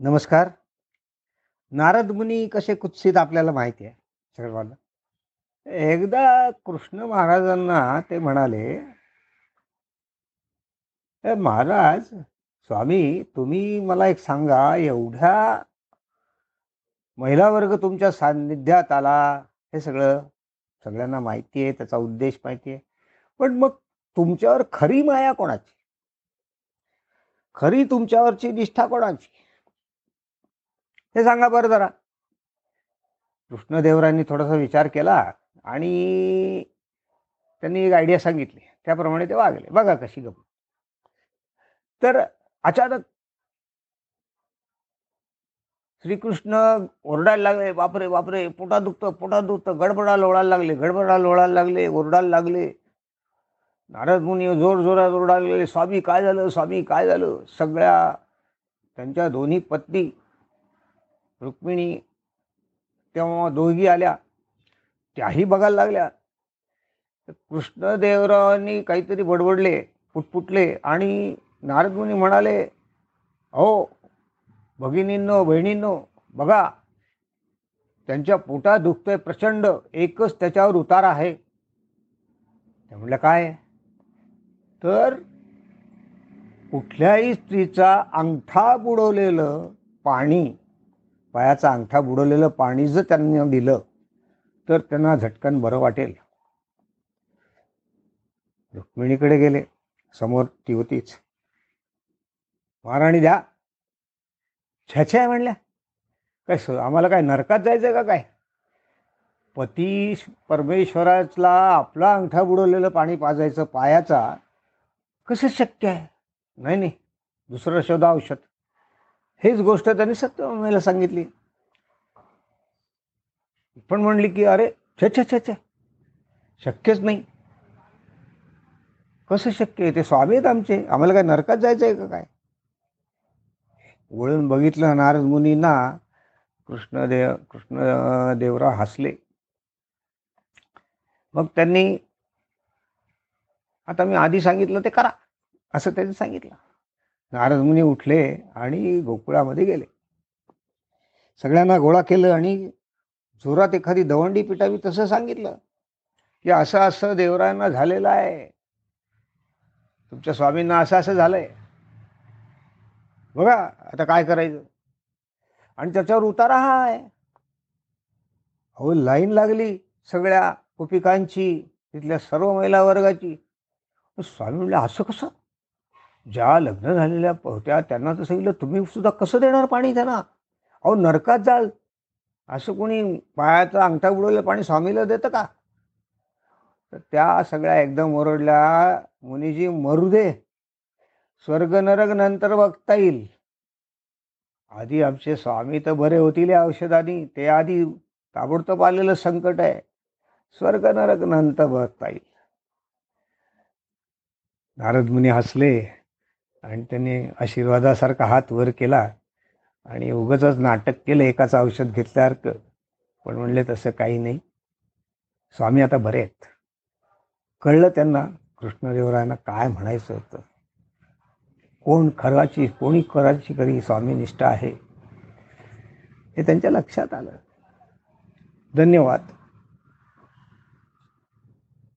नमस्कार. नारद मुनी कसे कुत्सित आपल्याला माहिती आहे? सर्वांना एकदा कृष्ण महाराजांना ते म्हणाले "ए महाराज स्वामी तुम्ही मला एक सांगा एवढ्या महिला वर्ग तुमच्या सान्निध्यात आला हे सगळं सगळ्यांना माहिती आहे त्याचा उद्देश माहिती आहे. पण मग तुमच्यावर खरी माया कोणाची? खरी तुमच्यावरची निष्ठा कोणाची? हे सांगा बरं जरा. कृष्णदेवरायांनी थोडासा विचार केला आणि त्यांनी एक आयडिया सांगितली. त्याप्रमाणे ते वागले. बघा कशी गप तर अचानक श्रीकृष्ण ओरडायला लागले बापरे बापरे पोटा दुखतं पोटा दुखतं. गडबडा लोळायला लागले गडबडा लोळायला लागले ओरडायला लागले. नारद मुनी जोर जोरात ओरडायला लागले स्वामी काय झालं? स्वामी काय झालं? सगळ्या त्यांच्या दोन्ही पत्नी रुक्मिणी तेव्हा दोघी आल्या. त्याही बघायला लागल्या. कृष्णदेवरावांनी काहीतरी बडबडले पुटपुटले आणि नारदमुनी म्हणाले अहो भगिनींनो बहिणींनो बघा त्यांच्या पोटात दुखतोय प्रचंड एकच त्याच्यावर उतार आहे. ते म्हटलं काय? तर कुठल्याही स्त्रीचा अंगठा बुडवलेलं पाणी पायाचा अंगठा बुडवलेलं पाणी जर त्यांना दिलं तर त्यांना झटकन बरं वाटेल. रुक्मिणीकडे गेले. समोर ती होतीच. महाराणी द्या. छ्या म्हणल्या. काय स आम्हाला काय नरकात जायचं का काय? पती परमेश्वराला आपला अंगठा बुडवलेलं पाणी पाजायचं पायाचा कसं शक्य आहे? नाही नाही. दुसरं शोधा औषध. हेच गोष्ट त्यांनी सत्यभामेला सांगितली. पण म्हणली की अरे छे छे छे छे शक्यच नाही. कसं शक्य आहे? ते स्वामी आहेत आमचे. आम्हाला काय नरकात जायचं आहे का काय? वळून बघितलं नारद मुनींना कृष्णदेव कृष्णदेवराव हसले. मग त्यांनी आता मी आधी सांगितलं ते करा असं त्यांनी सांगितलं. नारद मुनी उठले आणि गोकुळामध्ये गेले. सगळ्यांना गोळा केलं आणि जोरात एखादी दवंडी पिटावी तसं सांगितलं. की असं असं देवरायांना झालेलं आहे. तुमच्या स्वामींना असं असं झालंय. बघा आता काय करायचं? आणि त्याच्यावर उतारा हा आहे. अहो लाईन लागली सगळ्या उपिकांची तिथल्या सर्व महिला वर्गाची. स्वामी म्हणले असं कसं? ज्या लग्न झालेल्या होत्या त्यांना तर सांगितलं तुम्ही सुद्धा कसं देणार पाणी त्यांना? अहो नरकात जाल. असं कोणी पायाचा अंगठा बुडवलं पाणी स्वामीला देतं का? तर त्या सगळ्या एकदम ओरडल्या मुनीजी मरू दे. स्वर्ग नरक नंतर बघता येईल. आधी आमचे स्वामी तर बरे होतील या औषधानी. ते आधी ताबडतोब आलेलं संकट आहे. स्वर्ग नरक नंतर बघता येईल. नारद मुनी हसले. आणि त्यांनी आशीर्वादासारखा हात वर केला आणि उगच नाटक केलं एकाचं औषध घेतल्यासारखं पण म्हणले तसं काही नाही. स्वामी आता बरे आहेत. कळलं त्यांना कृष्णदेवरायांना काय म्हणायचं होतं. कोण खराची कोणी खराची खरी स्वामीनिष्ठा आहे? हे त्यांच्या लक्षात आलं. धन्यवाद.